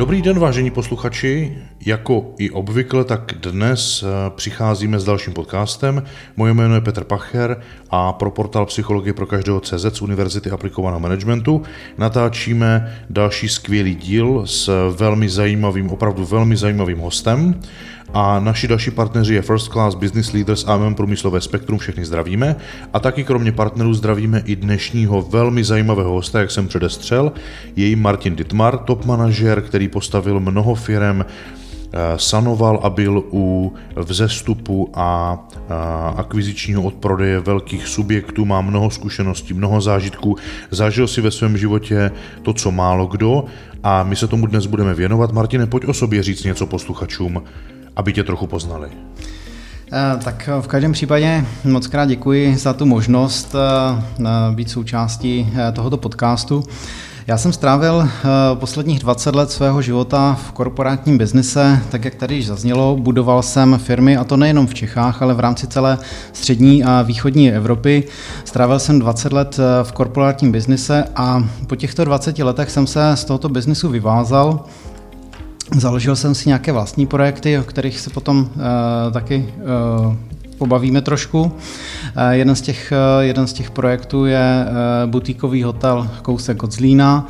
Dobrý den, vážení posluchači. Jako i obvykle, tak dnes eh, přicházíme s dalším podcastem. Moje jméno je Petr Pacher a pro portál Psychologie pro každého CZ z Univerzity aplikovaného managementu natáčíme další skvělý díl s velmi zajímavým, opravdu velmi zajímavým hostem. A naši další partneři je First Class Business Leaders a MM Průmyslové spektrum, všechny zdravíme. A taky kromě partnerů zdravíme i dnešního velmi zajímavého hosta, jak jsem předestřel, je jim Martin Dittmar, top manažer, který postavil mnoho firem, eh, sanoval a byl u vzestupu a, a akvizičního odprodeje velkých subjektů, má mnoho zkušeností, mnoho zážitků, zažil si ve svém životě to, co málo kdo a my se tomu dnes budeme věnovat. Martine, pojď o sobě říct něco posluchačům aby tě trochu poznali? Eh, tak v každém případě moc krát děkuji za tu možnost eh, být součástí eh, tohoto podcastu. Já jsem strávil posledních 20 let svého života v korporátním biznise, tak jak tady již zaznělo, budoval jsem firmy, a to nejenom v Čechách, ale v rámci celé střední a východní Evropy. Strávil jsem 20 let v korporátním biznise a po těchto 20 letech jsem se z tohoto biznisu vyvázal Založil jsem si nějaké vlastní projekty, o kterých se potom uh, taky uh, pobavíme trošku. Uh, jeden, z těch, uh, jeden z těch projektů je uh, butíkový hotel kousek od Zlína.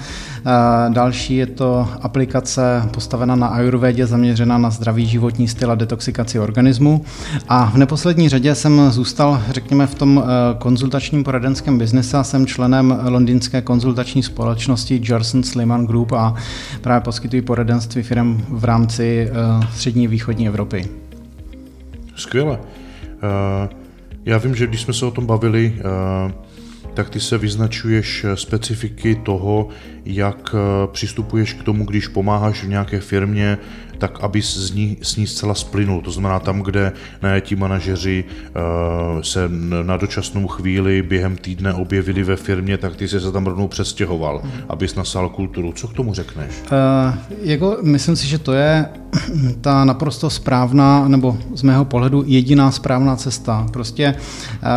Další je to aplikace postavená na ayurvedě, zaměřená na zdravý životní styl a detoxikaci organismu. A v neposlední řadě jsem zůstal, řekněme, v tom konzultačním poradenském biznise a jsem členem londýnské konzultační společnosti Gerson Sliman Group a právě poskytuji poradenství firm v rámci střední východní Evropy. Skvěle. Já vím, že když jsme se o tom bavili, tak ty se vyznačuješ eh, specifiky toho, jak eh, přistupuješ k tomu, když pomáháš v nějaké firmě, tak aby z ní, s ní zcela splynul. To znamená tam, kde ne, ti manažeři uh, se na dočasnou chvíli během týdne objevili ve firmě, tak ty jsi se tam rovnou přestěhoval, mm. abys nasal kulturu. Co k tomu řekneš? Uh, jako, myslím si, že to je ta naprosto správná, nebo z mého pohledu jediná správná cesta. Prostě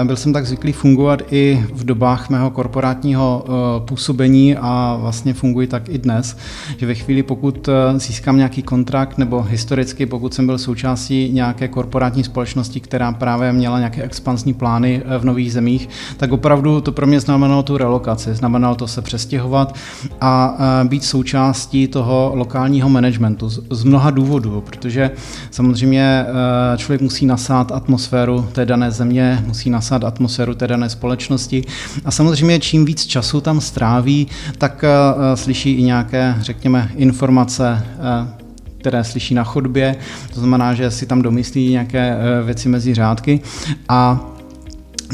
uh, byl jsem tak zvyklý fungovat i v dobách mého korporátního uh, působení a vlastně funguji tak i dnes, že ve chvíli, pokud získám nějaký kontrakt, nebo historicky, pokud jsem byl součástí nějaké korporátní společnosti, která právě měla nějaké expansní plány eh, v nových zemích, tak opravdu to pro mě znamenalo tu relokaci, znamenalo to se přestěhovat a eh, být součástí toho lokálního managementu z mnoha důvodů, protože samozřejmě eh, člověk musí nasát atmosféru té dané země, musí nasát atmosféru té dané společnosti. A samozřejmě čím víc času tam stráví, tak slyší i nějaké, řekněme, informace které slyší na chodbě, to znamená, že si tam domyslí nějaké eh, věci mezi řádky. A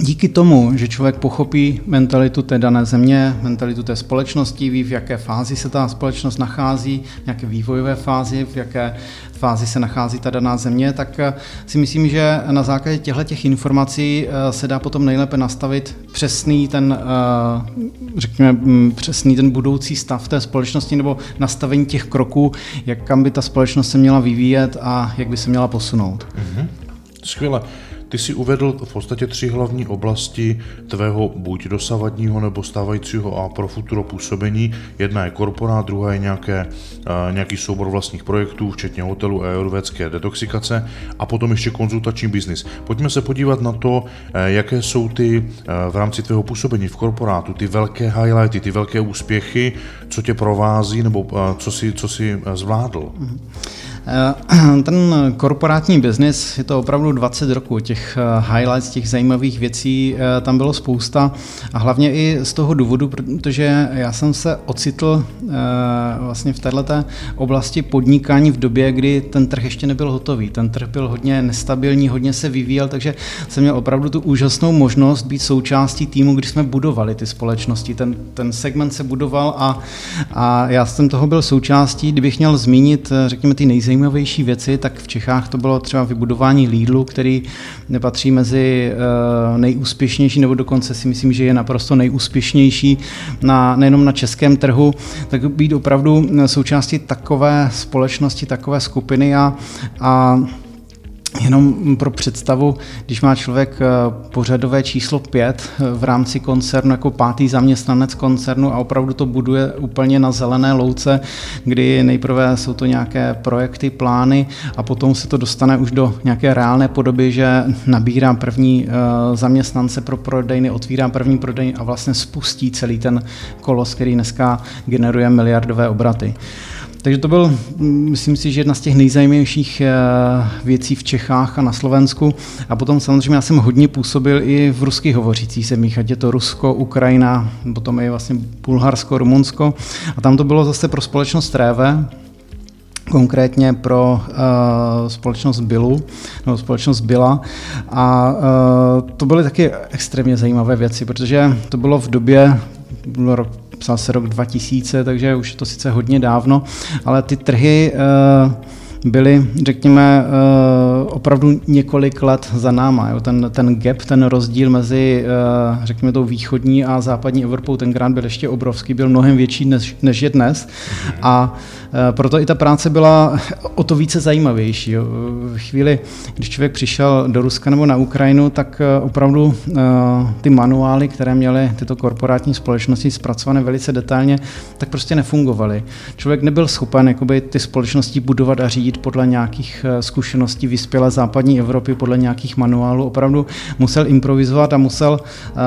Díky tomu, že člověk pochopí mentalitu té dané země, mentalitu té společnosti, ví, v jaké fázi se ta společnost nachází, v jaké vývojové fázi, v jaké fázi se nachází ta daná země, tak eh, si myslím, že na základě těchto těch informací eh, se dá potom nejlépe nastavit přesný ten, eh, řekněme, mm, přesný ten budoucí stav té společnosti nebo nastavení těch kroků, jak kam by ta společnost se měla vyvíjet a jak by se měla posunout. Mm-hmm. Skvěle. Ty si uvedl v podstatě tři hlavní oblasti tvého buď dosavadního nebo stávajícího a pro futuro působení. Jedna je korporát, druhá je nějaké, nějaký soubor vlastních projektů, včetně hotelu a ayurvédské detoxikace a potom ještě konzultační biznis. Pojďme se podívat na to, e, jaké jsou ty e, v rámci tvého působení v korporátu, ty velké highlighty, ty velké úspěchy, co tě provází nebo co si, co si zvládl. Mm-hmm. Eh, ten korporátní biznis, je to opravdu 20 roků, těch eh, highlights, těch zajímavých věcí eh, tam bylo spousta a hlavně i z toho důvodu, protože já jsem se ocitl vlastně v této oblasti podnikání v době, kdy ten trh ještě nebyl hotový. Ten trh byl hodně nestabilní, hodně se vyvíjel, takže jsem měl opravdu tu úžasnou možnost být součástí týmu, kdy jsme budovali ty společnosti. Ten, ten segment se budoval a, a já jsem toho byl součástí. Kdybych měl zmínit, řekněme, ty nejzajímavější nejzajímavější věci, tak v Čechách to bylo třeba vybudování Lidlu, který nepatří mezi eh, nejúspěšnější, nebo dokonce si myslím, že je naprosto nejúspěšnější na, nejenom na českém trhu, tak být opravdu součástí takové společnosti, takové skupiny a, a Jenom pro představu, když má člověk eh, pořadové číslo 5 eh, v rámci koncernu jako pátý zaměstnanec koncernu a opravdu to buduje úplně na zelené louce, kdy nejprve jsou to nějaké projekty, plány a potom se to dostane už do nějaké reálné podoby, že nabírá první eh, zaměstnance pro prodejny, otvírá první prodejny a vlastně spustí celý ten kolos, který dneska generuje miliardové obraty. Takže to byl, myslím si, že jedna z těch nejzajímavějších eh, věcí v Čechách a na Slovensku. A potom samozřejmě já jsem hodně působil i v ruských hovořících zemích, ať je to Rusko, Ukrajina, potom i vlastně Bulharsko, Rumunsko. A tam to bylo zase pro společnost Tréve, konkrétně pro uh, společnost Bilu, nebo společnost Bila. A uh, to byly taky extrémně zajímavé věci, protože to bylo v době, bylo rok psal se rok 2000, takže už je to sice hodně dávno, ale ty trhy uh, byly, řekněme, eh, opravdu několik let za náma. Ten, ten gap, ten rozdíl mezi, eh, řekněme, tou východní a západní Evropou tenkrát byl ještě obrovský, byl mnohem větší než, než je dnes. A eh, proto i ta práce byla o to více zajímavější. V chvíli, když člověk přišel do Ruska nebo na Ukrajinu, tak opravdu ty manuály, které měly tyto korporátní společnosti zpracované velice detailně, tak prostě nefungovaly. Člověk nebyl schopen jakoby, ty společnosti budovat a řídit podle nějakých eh, zkušeností vyspělé západní Evropy, podle nějakých manuálů. Opravdu musel improvizovat a musel uh,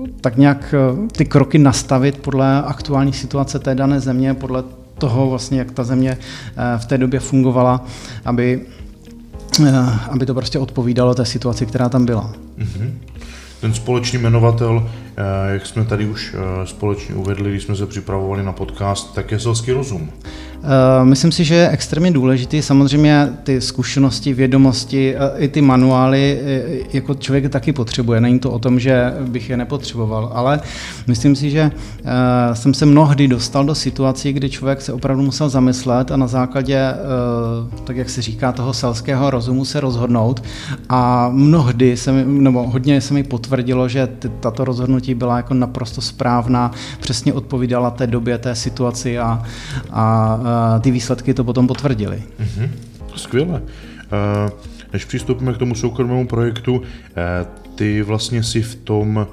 uh, tak nějak ty kroky nastavit podle aktuální situace té dané země, podle toho vlastně, jak ta země uh, v té době fungovala, aby, aby to prostě odpovídalo té situaci, která tam byla. Mm-hmm. Ten společný jmenovatel, jak jsme tady už společně uvedli, když jsme se připravovali na podcast, tak je selský rozum. Eh, myslím si, že je extrémně důležitý. Samozřejmě ty zkušenosti, vědomosti, eh, i ty manuály eh, jako člověk taky potřebuje. Není to o tom, že bych je nepotřeboval, ale myslím si, že jsem se mnohdy dostal do situací, kdy člověk se opravdu musel zamyslet a na základě, tak jak se říká, toho selského rozumu se rozhodnout. A mnohdy se mi, nebo hodně se mi potvrdilo, že tato rozhodnutí byla jako naprosto správná, přesně odpovídala té době, té situaci a, a ty výsledky to potom potvrdily. Mm-hmm. Skvěle. Než přistoupíme k tomu soukromému projektu, eh, ty vlastně si v tom,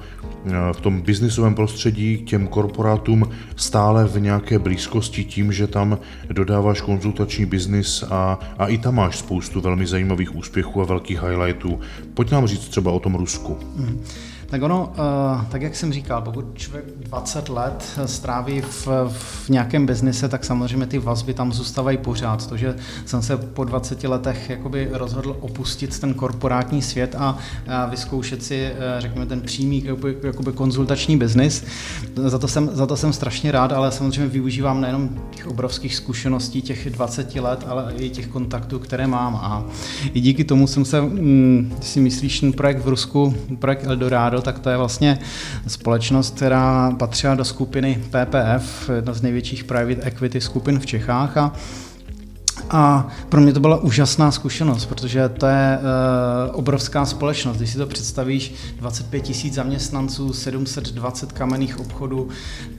eh, v tom biznisovém prostředí k těm korporátům stále v nějaké blízkosti tím, že tam dodáváš konzultační biznis a, a i tam máš spoustu velmi zajímavých úspěchů a velkých highlightů. Pojď nám říct třeba o tom Rusku. Mm. Tak ono, uh, tak jak jsem říkal, pokud člověk 20 let stráví v, v nějakém biznise, tak samozřejmě ty vazby tam zůstávají pořád. To, že jsem se po 20 letech jakoby rozhodl opustit ten korporátní svět a, vyzkoušet si, uh, řekněme, ten přímý jakoby, jakoby konzultační biznis, za to, jsem, za to jsem strašně rád, ale samozřejmě využívám nejenom těch obrovských zkušeností těch 20 let, ale i těch kontaktů, které mám. A i díky tomu jsem se, hm, si myslíš, ten projekt v Rusku, projekt Eldorado, tak to je vlastně společnost, která patřila do skupiny PPF, jedna z největších private equity skupin v Čechách a a pro mě to byla úžasná zkušenost, protože to je uh, obrovská společnost. Když si to představíš, 25 tisíc zaměstnanců, 720 kamenných obchodů,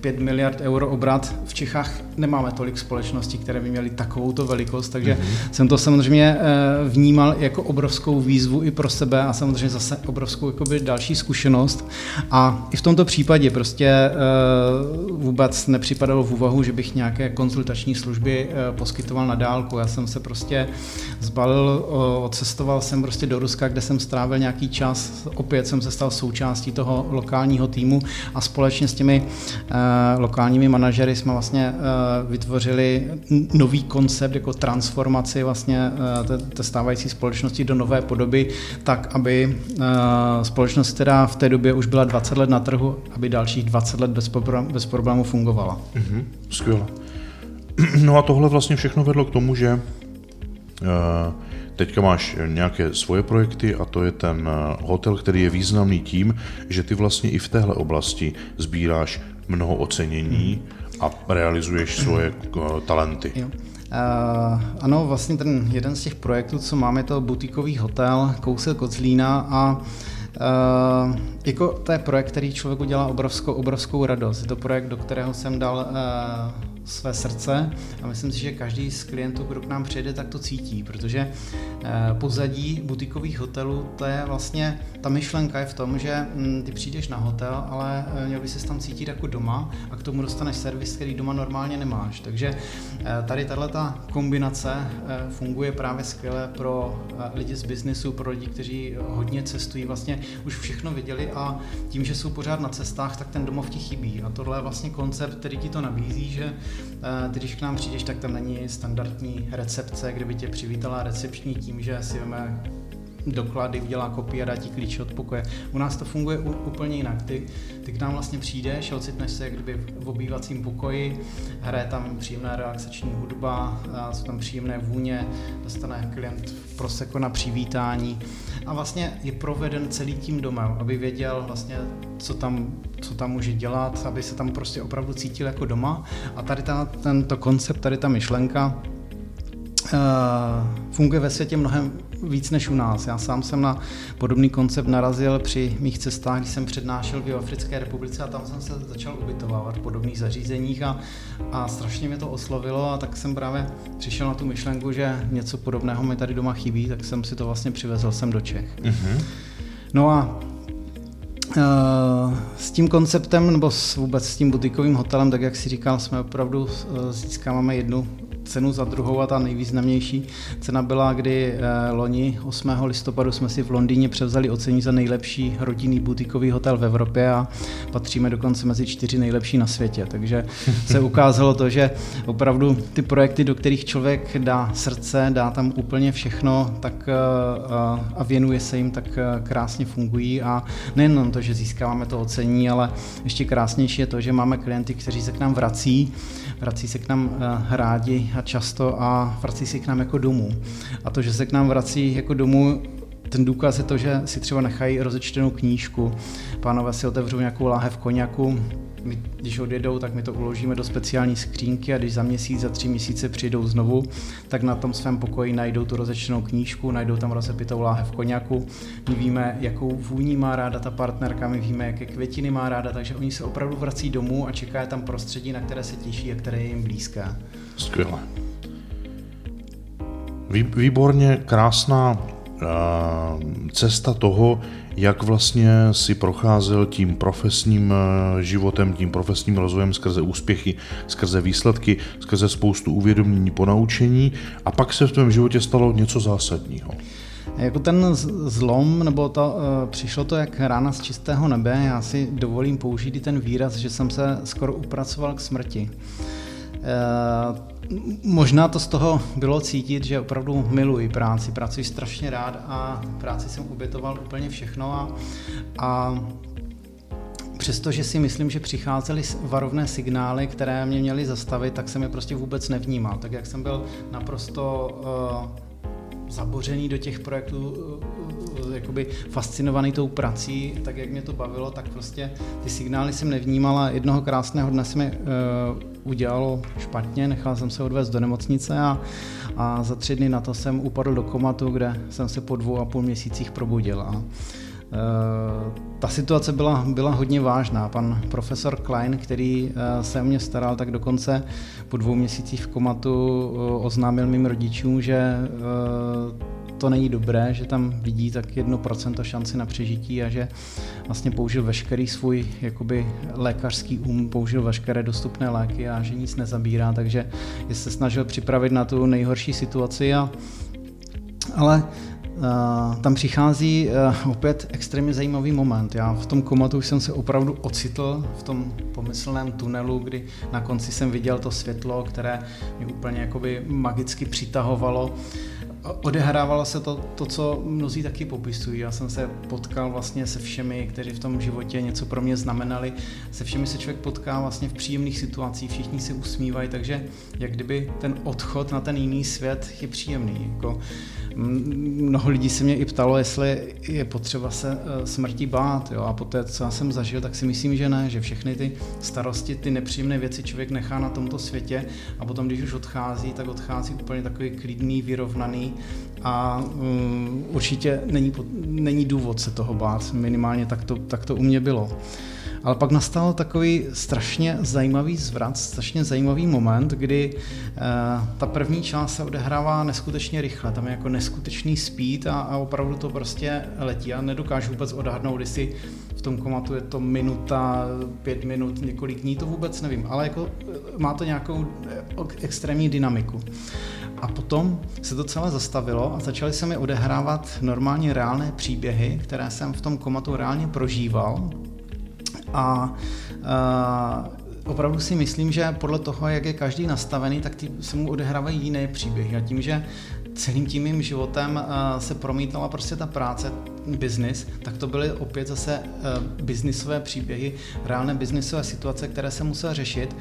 5 miliard euro obrat. V Čechách nemáme tolik společností, které by měly takovouto velikost, takže mm-hmm. jsem to samozřejmě uh, vnímal jako obrovskou výzvu i pro sebe a samozřejmě zase obrovskou jakoby, další zkušenost. A i v tomto případě prostě uh, vůbec nepřipadalo v úvahu, že bych nějaké konzultační služby uh, poskytoval na dálku já jsem se prostě zbalil, odcestoval jsem prostě do Ruska, kde jsem strávil nějaký čas. Opět jsem se stal součástí toho lokálního týmu a společně s těmi uh, lokálními manažery jsme vlastně uh, vytvořili nový koncept jako transformaci vlastně uh, té, stávající společnosti do nové podoby, tak aby společnost, která v té době už byla 20 let na trhu, aby dalších 20 let bez, problému fungovala. Mm-hmm, skvěle. No a tohle vlastně všechno vedlo k tomu, že eh, teďka máš nějaké svoje projekty a to je ten eh, hotel, který je významný tím, že ty vlastně i v téhle oblasti sbíráš mnoho ocenění a realizuješ svoje eh, talenty. Jo. Uh, ano, vlastně ten jeden z těch projektů, co máme, je to butikový hotel kousek od Zlína a Uh, jako to je projekt, který člověku dělá obrovskou, obrovskou radost. Je to projekt, do kterého jsem dal uh, své srdce a myslím si, že každý z klientů, kdo k nám přijede, tak to cítí, protože eh, pozadí butikových hotelů, to je vlastně, ta myšlenka je v tom, že hm, ty přijdeš na hotel, ale eh, měl by se tam cítit jako doma a k tomu dostaneš servis, který doma normálně nemáš. Takže eh, tady tahle ta kombinace funguje právě skvěle pro lidi z biznesu, pro lidi, kteří hodně cestují, vlastně už všechno viděli a tím, že jsou pořád na cestách, tak ten domov ti chybí. A tohle je vlastně koncept, který ti to nabízí, že když k nám přijdeš, tak tam není standardní recepce, kde by tě přivítala recepční tím, že si veme doklady, udělá kopii a dá ti klíč od pokoje. U nás to funguje úplně jinak. Ty, ty k nám vlastně přijdeš, ocitneš se jak kdyby v obývacím pokoji, hraje tam příjemná relaxační hudba, jsou tam příjemné vůně, dostane klient proseko na přivítání a vlastně je proveden celý tím domem, aby věděl vlastně, co tam, co tam může dělat, aby se tam prostě opravdu cítil jako doma. A tady ta, tento koncept, tady ta myšlenka funguje ve světě mnohem víc než u nás. Já sám jsem na podobný koncept narazil při mých cestách, když jsem přednášel v Africké republice a tam jsem se začal ubytovávat v podobných zařízeních a, a strašně mě to oslovilo a tak jsem právě přišel na tu myšlenku, že něco podobného mi tady doma chybí, tak jsem si to vlastně přivezl sem do Čech. Mm-hmm. No a s tím konceptem, nebo s, vůbec s tím butikovým hotelem, tak jak si říkal, jsme opravdu eh, získáváme jednu cenu za druhou a ta nejvýznamnější cena byla, kdy eh, loni 8. listopadu jsme si v Londýně převzali ocení za nejlepší rodinný butikový hotel v Evropě a patříme dokonce mezi čtyři nejlepší na světě. Takže se ukázalo to, že opravdu ty projekty, do kterých člověk dá srdce, dá tam úplně všechno tak eh, a věnuje se jim, tak eh, krásně fungují a nejenom to, že získáváme to ocení, ale ještě krásnější je to, že máme klienty, kteří se k nám vrací, vrací se k nám rádi a často a vrací se k nám jako domů. A to, že se k nám vrací jako domů, ten důkaz je to, že si třeba nechají rozečtenou knížku. Pánové si otevřou nějakou láhev koněku, my, když odjedou, tak my to uložíme do speciální skřínky a když za měsíc, za tři měsíce přijdou znovu, tak na tom svém pokoji najdou tu rozečtenou knížku, najdou tam rozepitou láhev koněku. My víme, jakou vůní má ráda ta partnerka, my víme, jaké květiny má ráda, takže oni se opravdu vrací domů a čeká tam prostředí, na které se těší a které je jim blízké. Skvěle. Výborně krásná uh, cesta toho, jak vlastně si procházel tím profesním eh, životem, tím profesním rozvojem skrze úspěchy, skrze výsledky, skrze spoustu uvědomění, ponaučení a pak se v tvém životě stalo něco zásadního. Jako ten zlom, nebo to, uh, přišlo to jak rána z čistého nebe, já si dovolím použít i ten výraz, že jsem se skoro upracoval k smrti. Uh, možná to z toho bylo cítit, že opravdu miluji práci, pracuji strašně rád a práci jsem obětoval úplně všechno a, a Přestože si myslím, že přicházely varovné signály, které mě měly zastavit, tak jsem je prostě vůbec nevnímal. Tak jak jsem byl naprosto uh, zabořený do těch projektů, uh, jakoby fascinovaný tou prací, tak jak mě to bavilo, tak prostě ty signály jsem nevnímal a jednoho krásného dne mi uh, udělalo špatně, nechal jsem se odvést do nemocnice a, a za tři dny na to jsem upadl do komatu, kde jsem se po dvou a půl měsících probudil. A, e, ta situace byla, byla hodně vážná. Pan profesor Klein, který e, se o mě staral, tak dokonce po dvou měsících v komatu e, oznámil mým rodičům, že to není dobré, že tam vidí tak jedno procento šanci na přežití a že vlastně použil veškerý svůj jakoby lékařský um, použil veškeré dostupné léky a že nic nezabírá, takže je se snažil připravit na tu nejhorší situaci a ale Uh, tam přichází uh, opět extrémně zajímavý moment. Já v tom komatu jsem se opravdu ocitl v tom pomyslném tunelu, kdy na konci jsem viděl to světlo, které mě úplně jakoby magicky přitahovalo odehrávalo se to, to, co mnozí taky popisují. Já jsem se potkal vlastně se všemi, kteří v tom životě něco pro mě znamenali. Se všemi se člověk potká vlastně v příjemných situacích, všichni se usmívají, takže jak kdyby ten odchod na ten jiný svět je příjemný. Jako, mnoho lidí se mě i ptalo, jestli je potřeba se eh, smrti bát. Jo? A poté, co já jsem zažil, tak si myslím, že ne, že všechny ty starosti, ty nepříjemné věci člověk nechá na tomto světě a potom, když už odchází, tak odchází úplně takový klidný, vyrovnaný a um, určitě není, není důvod se toho bát, minimálně tak to, tak to u mě bylo. Ale pak nastal takový strašně zajímavý zvrat, strašně zajímavý moment, kdy uh, ta první část se odehrává neskutečně rychle. Tam je jako neskutečný speed a, a opravdu to prostě letí. Já nedokážu vůbec odhadnout, jestli v tom komatu je to minuta, pět minut, několik dní, to vůbec nevím. Ale jako má to nějakou extrémní dynamiku. A potom se to celé zastavilo a začaly se mi odehrávat normálně reálné příběhy, které jsem v tom komatu reálně prožíval. A, opravdu si myslím, že podle toho, jak je každý nastavený, tak ty se mu odehrávají jiné příběhy. A tím, že celým tím mým životem se promítala prostě ta práce, biznis, tak to byly opět zase biznisové příběhy, reálné biznisové situace, které se musel řešit.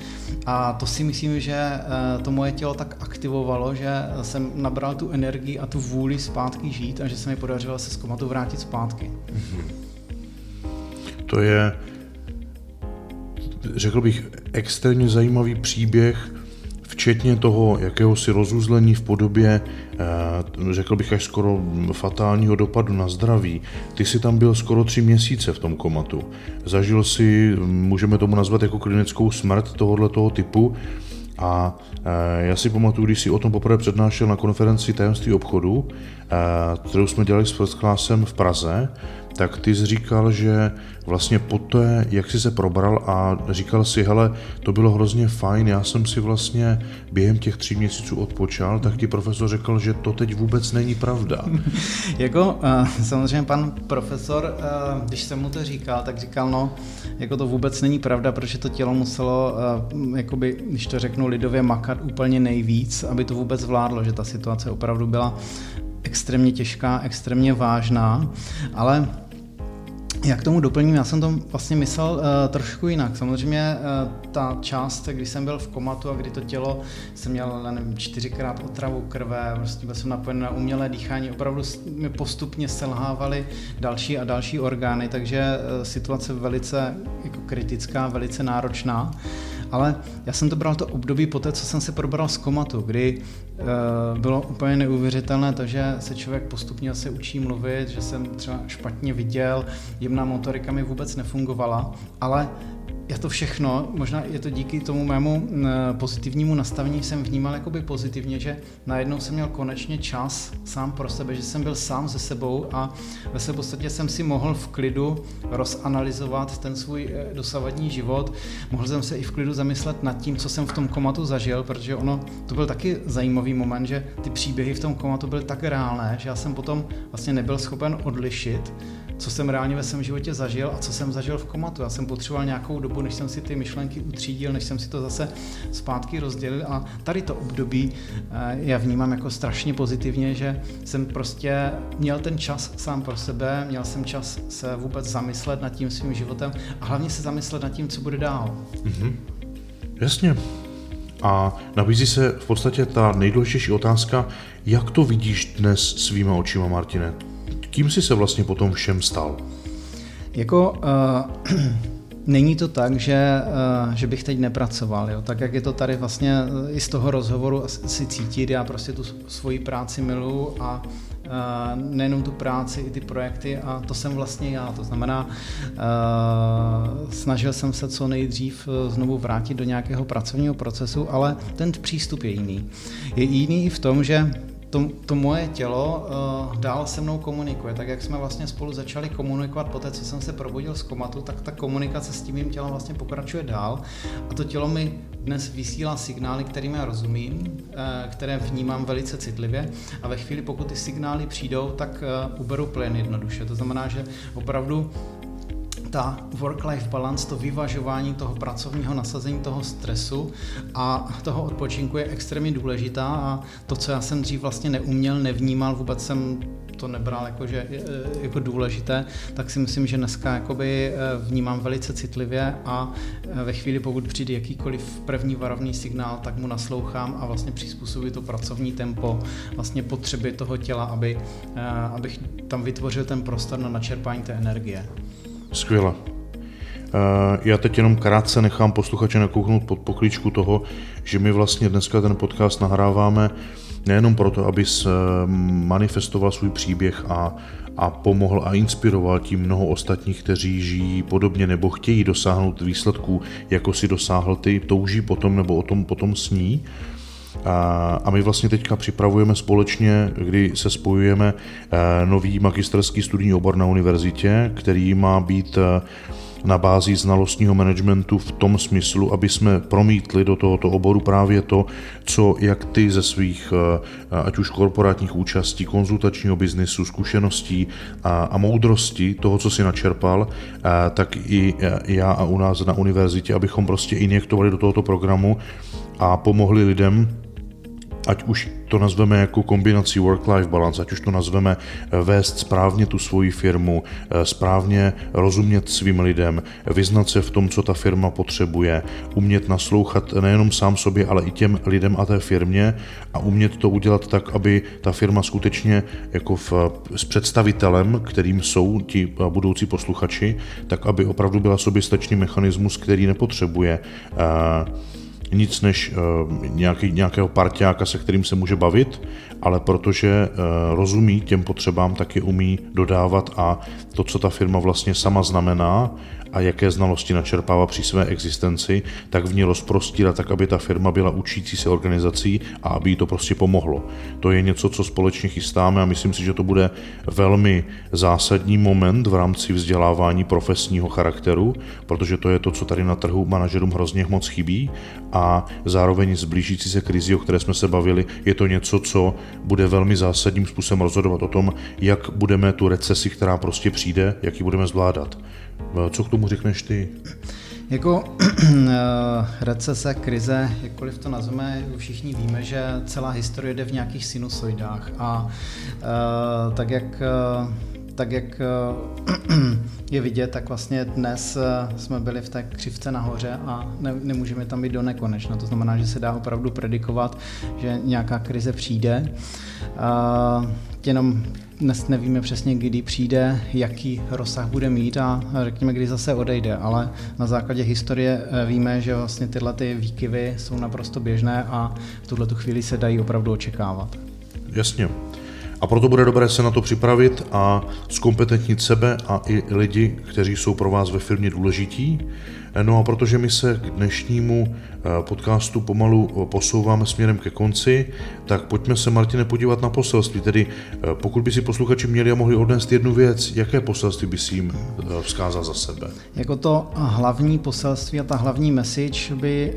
A to si myslím, že to moje tělo tak aktivovalo, že jsem nabral tu energii a tu vůli zpátky žít a že se mi podařilo se z komatu vrátit zpátky. To je, řekl bych, extrémně zajímavý příběh, včetně toho jakéhosi rozuzlení v podobě, eh, řekl bych až skoro fatálního dopadu na zdraví. Ty jsi tam byl skoro tři měsíce v tom komatu. Zažil si, můžeme tomu nazvat jako klinickou smrt tohoto toho typu, a e, já si pamatuju, když si o tom poprvé přednášel na konferenci tajemství obchodu, e, kterou jsme dělali s First Classem v Praze, tak ty jsi říkal, že vlastně po té, jak jsi se probral a říkal si, hele, to bylo hrozně fajn, já jsem si vlastně během těch tří měsíců odpočal, tak ti profesor řekl, že to teď vůbec není pravda. jako samozřejmě pan profesor, když jsem mu to říkal, tak říkal, no, jako to vůbec není pravda, protože to tělo muselo, jakoby, když to řeknu lidově, makat úplně nejvíc, aby to vůbec zvládlo, že ta situace opravdu byla extrémně těžká, extrémně vážná, ale já k tomu doplním, já jsem to vlastně myslel uh, trošku jinak. Samozřejmě uh, ta část, kdy jsem byl v komatu a kdy to tělo, jsem měl, nevím, čtyřikrát otravu krve, prostě byl jsem napojen na umělé dýchání, opravdu mi postupně selhávaly další a další orgány, takže uh, situace velice jako kritická, velice náročná. Ale já jsem to bral to období po té, co jsem se probral z komatu, kdy e, bylo úplně neuvěřitelné to, že se člověk postupně se učí mluvit, že jsem třeba špatně viděl, jemná motorika mi vůbec nefungovala, ale já to všechno, možná je to díky tomu mému pozitivnímu nastavení, jsem vnímal jakoby pozitivně, že najednou jsem měl konečně čas sám pro sebe, že jsem byl sám se sebou a ve své podstatě jsem si mohl v klidu rozanalizovat ten svůj eh, dosavadní život. Mohl jsem se i v klidu zamyslet nad tím, co jsem v tom komatu zažil, protože ono, to byl taky zajímavý moment, že ty příběhy v tom komatu byly tak reálné, že já jsem potom vlastně nebyl schopen odlišit, co jsem reálně ve svém životě zažil a co jsem zažil v komatu. Já jsem potřeboval nějakou dobu, než jsem si ty myšlenky utřídil, než jsem si to zase zpátky rozdělil a tady to období eh, já vnímám jako strašně pozitivně, že jsem prostě měl ten čas sám pro sebe, měl jsem čas se vůbec zamyslet nad tím svým životem a hlavně se zamyslet nad tím, co bude dál. Mm-hmm. Jasně. A nabízí se v podstatě ta nejdůležitější otázka, jak to vidíš dnes svýma očima, Martine? Kým jsi se vlastně potom všem stal? Jako uh, není to tak, že, uh, že bych teď nepracoval. Jo? Tak jak je to tady vlastně i z toho rozhovoru si cítit, já prostě tu svoji práci miluju a Uh, nejenom tu práci, i ty projekty a to jsem vlastně já. To znamená, uh, snažil jsem se co nejdřív znovu vrátit do nějakého pracovního procesu, ale ten přístup je jiný. Je jiný i v tom, že to, to moje tělo uh, dál se mnou komunikuje. Tak jak jsme vlastně spolu začali komunikovat po té, co jsem se probudil z komatu, tak ta komunikace s tím mým tělem vlastně pokračuje dál. A to tělo mi dnes vysílá signály, kterým já rozumím, uh, které vnímám velice citlivě. A ve chvíli, pokud ty signály přijdou, tak uh, uberu plyn jednoduše. To znamená, že opravdu ta work-life balance, to vyvažování toho pracovního nasazení, toho stresu a toho odpočinku je extrémně důležitá a to, co já jsem dřív vlastně neuměl, nevnímal, vůbec jsem to nebral jako, že, jako důležité, tak si myslím, že dneska jakoby eh, vnímám velice citlivě a eh, ve chvíli, pokud přijde jakýkoliv první varovný signál, tak mu naslouchám a vlastně přizpůsobí to pracovní tempo, vlastně potřeby toho těla, aby, abych tam vytvořil ten prostor na načerpání té energie. Skvěle. Eh, já teď jenom krátce nechám posluchače nakouknout pod poklíčku toho, že my vlastně dneska ten podcast nahráváme nejenom proto, abys manifestoval svůj příběh a, a pomohl a inspiroval tím mnoho ostatních, kteří žijí podobně nebo chtějí dosáhnout výsledků, jako si dosáhl ty, touží potom nebo o tom potom sní. A my vlastně teďka připravujeme společně, kdy se spojujeme nový magisterský studijní obor na univerzitě, který má být na bázi znalostního managementu v tom smyslu, aby jsme promítli do tohoto oboru právě to, co jak ty ze svých eh, ať už korporátních účastí, konzultačního biznisu, zkušeností a, a moudrosti toho, co si načerpal, eh, tak i eh, já a u nás na univerzitě, abychom prostě injektovali do tohoto programu a pomohli lidem, ať už to nazveme jako kombinací work-life balance, ať už to nazveme eh, vést správně tu svoji firmu, eh, správně rozumět svým lidem, vyznat se v tom, co ta firma potřebuje, umět naslouchat nejenom sám sobě, ale i těm lidem a té firmě a umět to udělat tak, aby ta firma skutečně jako v, s představitelem, kterým jsou ti budoucí posluchači, tak aby opravdu byla soběstačný mechanismus, který nepotřebuje uh, nic než uh, nějaký, nějakého parťáka, se kterým se může bavit, ale protože uh, rozumí těm potřebám, tak je umí dodávat a to, co ta firma vlastně sama znamená a jaké znalosti načerpává při své existenci, tak v ní rozprostírat tak, aby ta firma byla učící se organizací a aby jí to prostě pomohlo. To je něco, co společně chystáme a myslím si, že to bude velmi zásadní moment v rámci vzdělávání profesního charakteru, protože to je to, co tady na trhu manažerům hrozně moc chybí a zároveň s blížící se krizi, o které jsme se bavili, je to něco, co bude velmi zásadním způsobem rozhodovat o tom, jak budeme tu recesi, která prostě přijde, jak ji budeme zvládat. Co k tomu řekneš ty? Jako recese, krize, jakkoliv to nazveme, všichni víme, že celá historie jde v nějakých sinusoidách a uh, tak jak tak jak je vidět, tak vlastně dnes jsme byli v té křivce nahoře a ne, nemůžeme tam být do nekonečna. To znamená, že se dá opravdu predikovat, že nějaká krize přijde. Jenom dnes nevíme přesně, kdy přijde, jaký rozsah bude mít a řekněme, kdy zase odejde, ale na základě historie eh, víme, že vlastně tyhle ty výkyvy jsou naprosto běžné a v tuhle tu chvíli se dají opravdu očekávat. Jasně. A proto bude dobré se na to připravit a zkompetentnit sebe a i lidi, kteří jsou pro vás ve firmě důležití. No a protože my se k dnešnímu Eh, podcastu pomalu eh, posouváme směrem ke konci, tak pojďme se, Martine, podívat na poselství. Tedy eh, pokud by si posluchači měli a mohli odnést jednu věc, jaké poselství by si jim vzkázal za sebe? Jako to hlavní poselství a ta hlavní message by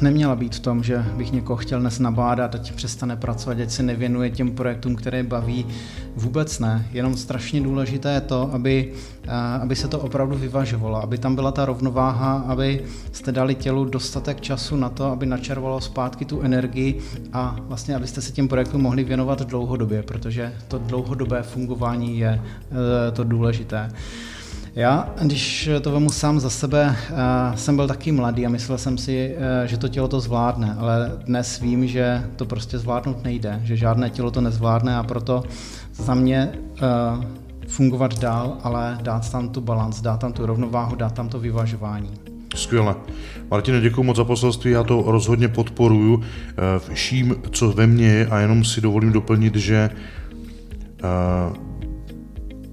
neměla být v tom, že bych někoho chtěl dnes nabádat, ať přestane pracovat, ať se nevěnuje těm projektům, které baví. Vůbec ne. Jenom strašně důležité je to, aby, aby se to opravdu vyvažovalo, aby tam byla ta rovnováha, aby jste dali tělu dostatek času času na to, aby načervalo zpátky tu energii a vlastně, abyste se těm projektům mohli věnovat dlouhodobě, protože to dlouhodobé fungování je e, to důležité. Já, když to vemu sám za sebe, e, jsem byl taky mladý a myslel jsem si, e, že to tělo to zvládne, ale dnes vím, že to prostě zvládnout nejde, že žádné tělo to nezvládne a proto za mě fungovat dál, ale dát tam tu balans, dát tam tu rovnováhu, dát tam to vyvažování. Skvěle. Martine, děkuji moc za poselství, já to rozhodně podporuju eh, vším, co ve mně je a jenom si dovolím doplnit, že eh,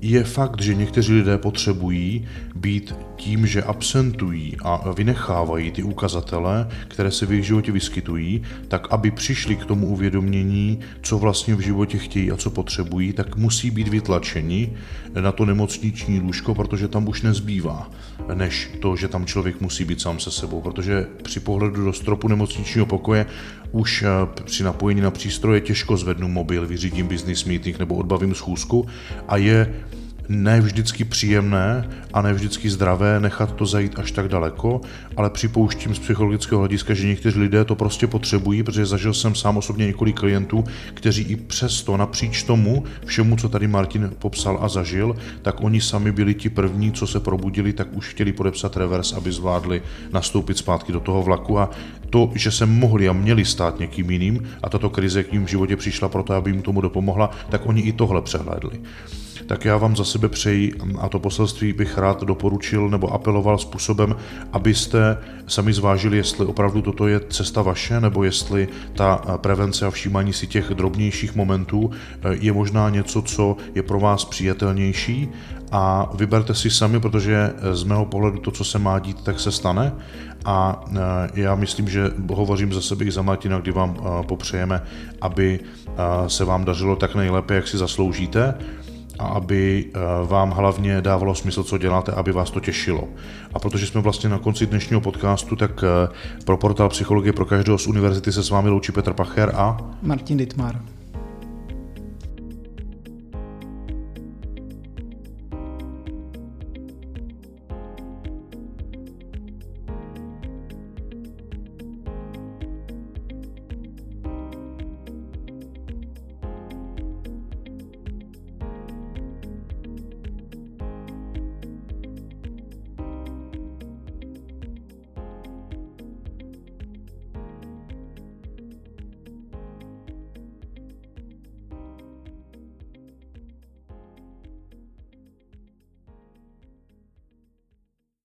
je fakt, že někteří lidé potřebují být tím, že absentují a vynechávají ty ukazatele, které se v jejich životě vyskytují, tak aby přišli k tomu uvědomění, co vlastně v životě chtějí a co potřebují, tak musí být vytlačeni na to nemocniční lůžko, protože tam už nezbývá, než to, že tam člověk musí být sám se sebou, protože při pohledu do stropu nemocničního pokoje už eh, při napojení na přístroje těžko zvednu mobil, vyřídím business meeting nebo odbavím schůzku a je ne vždycky příjemné a ne vždycky zdravé nechat to zajít až tak daleko, ale připouštím z psychologického hlediska, že někteří lidé to prostě potřebují, protože zažil jsem sám osobně několik klientů, kteří i přesto napříč tomu všemu, co tady Martin popsal a zažil, tak oni sami byli ti první, co se probudili, tak už chtěli podepsat revers, aby zvládli nastoupit zpátky do toho vlaku. A to, že se mohli a měli stát někým jiným a tato krize k ním v životě přišla proto, aby jim tomu dopomohla, tak oni i tohle přehlédli tak já vám za sebe přeji a to poselství bych rád doporučil nebo apeloval způsobem, abyste sami zvážili, jestli opravdu toto je cesta vaše, nebo jestli ta prevence a všímání si těch drobnějších momentů je možná něco, co je pro vás přijatelnější. A vyberte si sami, protože z mého pohledu to, co se má dít, tak se stane. A já myslím, že hovořím za sebe i za Martina, kdy vám popřejeme, aby se vám dařilo tak nejlépe, jak si zasloužíte a aby vám hlavně dávalo smysl, co děláte, aby vás to těšilo. A protože jsme vlastně na konci dnešního podcastu, tak pro portál Psychologie pro každého z univerzity se s vámi loučí Petr Pacher a Martin Dittmar.